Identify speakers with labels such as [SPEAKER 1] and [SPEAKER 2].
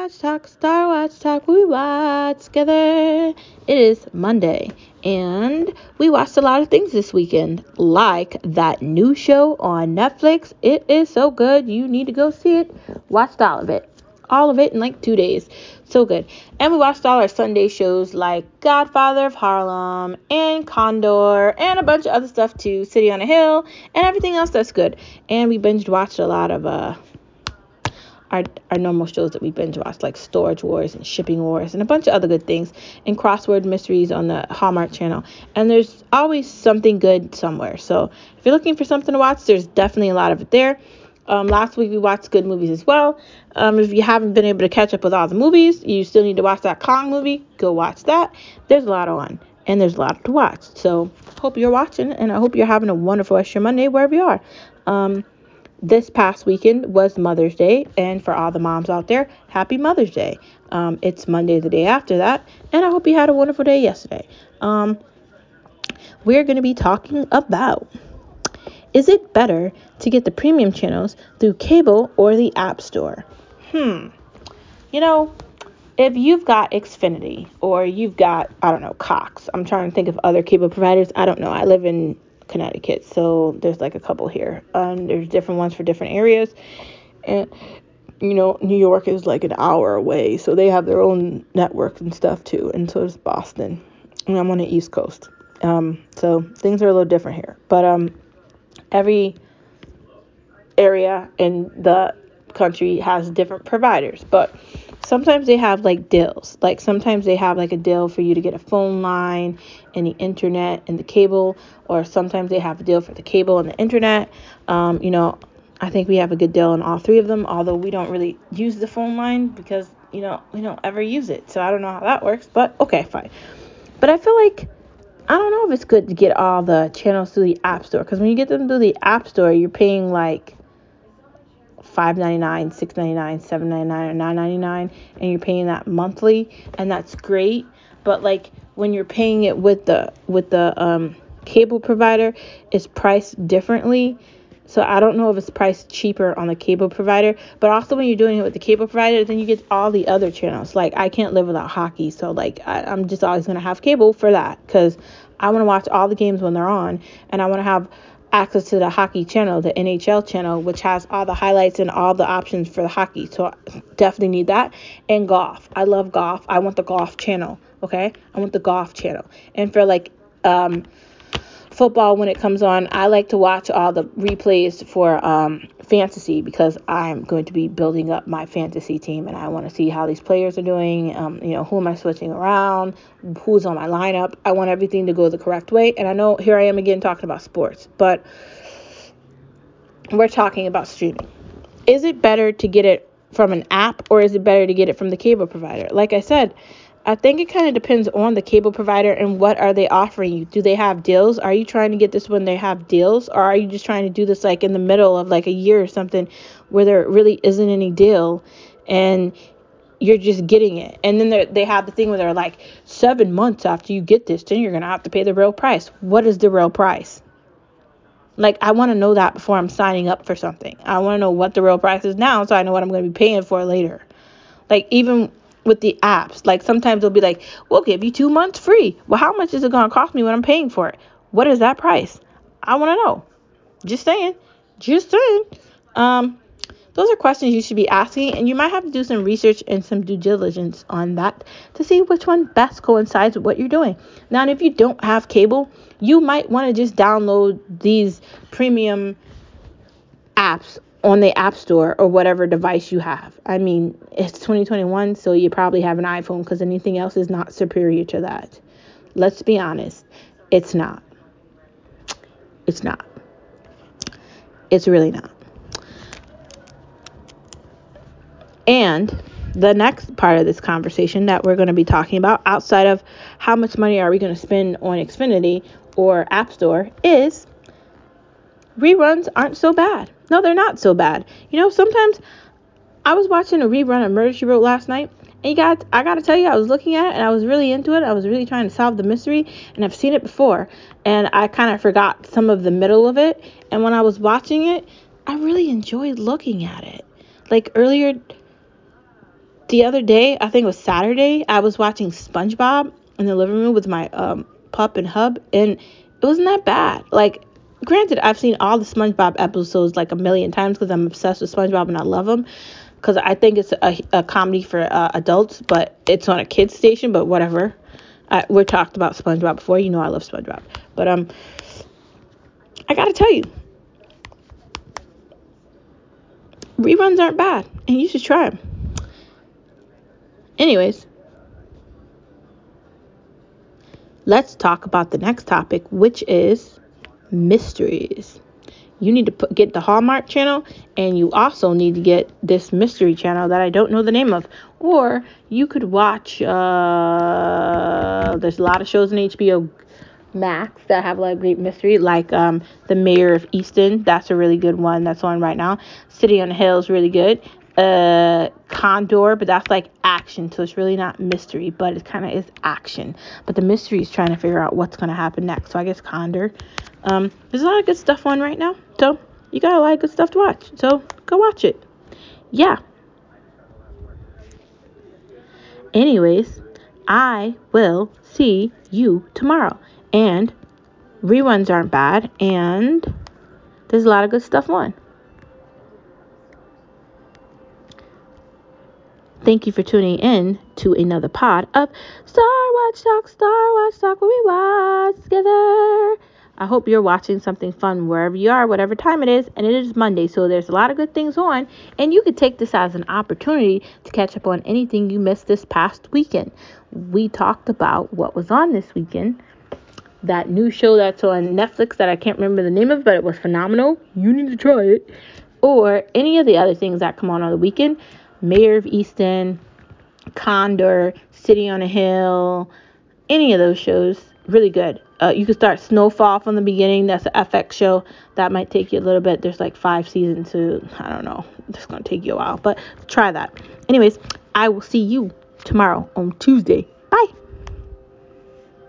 [SPEAKER 1] Watch Talk, Star Watch Talk, we watch together. It is Monday, and we watched a lot of things this weekend, like that new show on Netflix. It is so good, you need to go see it. Watched all of it, all of it in like two days. So good. And we watched all our Sunday shows like Godfather of Harlem and Condor and a bunch of other stuff too, City on a Hill and everything else that's good. And we binge watched a lot of uh our, our normal shows that we binge watch, like Storage Wars and Shipping Wars and a bunch of other good things, and Crossword Mysteries on the Hallmark Channel. And there's always something good somewhere. So if you're looking for something to watch, there's definitely a lot of it there. Um, last week we watched good movies as well. Um, if you haven't been able to catch up with all the movies, you still need to watch that Kong movie. Go watch that. There's a lot on, and there's a lot to watch. So hope you're watching, and I hope you're having a wonderful extra Monday wherever you are. Um, this past weekend was Mother's Day, and for all the moms out there, happy Mother's Day. Um, it's Monday the day after that, and I hope you had a wonderful day yesterday. Um, we're going to be talking about is it better to get the premium channels through cable or the App Store? Hmm. You know, if you've got Xfinity or you've got, I don't know, Cox, I'm trying to think of other cable providers. I don't know. I live in Connecticut, so there's like a couple here. Um, there's different ones for different areas. And, you know, New York is like an hour away, so they have their own networks and stuff too. And so does Boston. And I'm on the East Coast. Um, so things are a little different here. But, um, every area in the country has different providers, but sometimes they have like deals. Like sometimes they have like a deal for you to get a phone line and the internet and the cable, or sometimes they have a deal for the cable and the internet. Um, you know, I think we have a good deal on all three of them, although we don't really use the phone line because, you know, we don't ever use it. So I don't know how that works, but okay, fine. But I feel like I don't know if it's good to get all the channels through the App Store because when you get them through the App Store, you're paying like five ninety nine, six ninety nine, seven ninety nine, or nine ninety nine, and you're paying that monthly, and that's great. But like when you're paying it with the with the um, cable provider, it's priced differently. So I don't know if it's priced cheaper on the cable provider, but also when you're doing it with the cable provider, then you get all the other channels. Like I can't live without hockey, so like I, am just always gonna have cable for that because I want to watch all the games when they're on, and I want to have access to the hockey channel, the NHL channel, which has all the highlights and all the options for the hockey. So I definitely need that. And golf. I love golf. I want the golf channel. Okay, I want the golf channel. And for like um football when it comes on, I like to watch all the replays for um, fantasy because I'm going to be building up my fantasy team and I want to see how these players are doing. Um, you know, who am I switching around? Who's on my lineup? I want everything to go the correct way. And I know here I am again talking about sports, but we're talking about streaming. Is it better to get it from an app or is it better to get it from the cable provider? Like I said, I think it kind of depends on the cable provider and what are they offering you. Do they have deals? Are you trying to get this when they have deals or are you just trying to do this like in the middle of like a year or something where there really isn't any deal and you're just getting it. And then they have the thing where they're like 7 months after you get this, then you're going to have to pay the real price. What is the real price? Like I want to know that before I'm signing up for something. I want to know what the real price is now so I know what I'm going to be paying for later. Like even with the apps. Like sometimes they'll be like, we'll give you two months free. Well, how much is it going to cost me when I'm paying for it? What is that price? I want to know. Just saying. Just saying. Um, those are questions you should be asking, and you might have to do some research and some due diligence on that to see which one best coincides with what you're doing. Now, if you don't have cable, you might want to just download these premium apps on the App Store or whatever device you have. I mean, it's 2021, so you probably have an iPhone because anything else is not superior to that. Let's be honest, it's not. It's not. It's really not. And the next part of this conversation that we're going to be talking about, outside of how much money are we going to spend on Xfinity or App Store, is reruns aren't so bad. No, they're not so bad. You know, sometimes I was watching a rerun of Murder She Wrote last night, and you got I gotta tell you, I was looking at it and I was really into it. I was really trying to solve the mystery, and I've seen it before, and I kind of forgot some of the middle of it. And when I was watching it, I really enjoyed looking at it. Like earlier the other day, I think it was Saturday, I was watching SpongeBob in the living room with my um, pup and hub, and it wasn't that bad. Like, granted, I've seen all the SpongeBob episodes like a million times because I'm obsessed with SpongeBob and I love them. Because I think it's a, a comedy for uh, adults, but it's on a kids station. But whatever. I, we talked about SpongeBob before. You know I love SpongeBob. But um, I gotta tell you, reruns aren't bad, and you should try them. Anyways, let's talk about the next topic, which is mysteries. You need to put, get the Hallmark channel, and you also need to get this mystery channel that I don't know the name of. Or you could watch. Uh, there's a lot of shows on HBO Max that have like great mystery, like um, The Mare of Easttown. That's a really good one that's on right now. City on the Hill is really good uh condor but that's like action so it's really not mystery but it kind of is action. But the mystery is trying to figure out what's going to happen next so i guess condor. Um there's a lot of good stuff on right now so you got a lot of good stuff to watch so go watch it. Yeah. Anyways i will see you tomorrow. And reruns aren't bad and there's a lot of good stuff on Thank you for tuning in to another pod of Star Watch Talk, Star Watch Talk, where we watch together. I hope you're watching something fun wherever you are, whatever time it is, and it is Monday, so there's a lot of good things on, and you could take this as an opportunity to catch up on anything you missed this past weekend. We talked about what was on this weekend. That new show that's on Netflix that I can't remember the name of, but it was phenomenal. You need to try it. Or any of the other things that come on on the weekend. Mare of Easttown, Condor, City on a Hill, any of those shows, really good. Uh, you can start Snowfall from the beginning. That's an FX show. That might take you a little bit. There's like five seasons, so I don't know. It's going to take you a while, but try that. Anyways, I will see you tomorrow on Tuesday.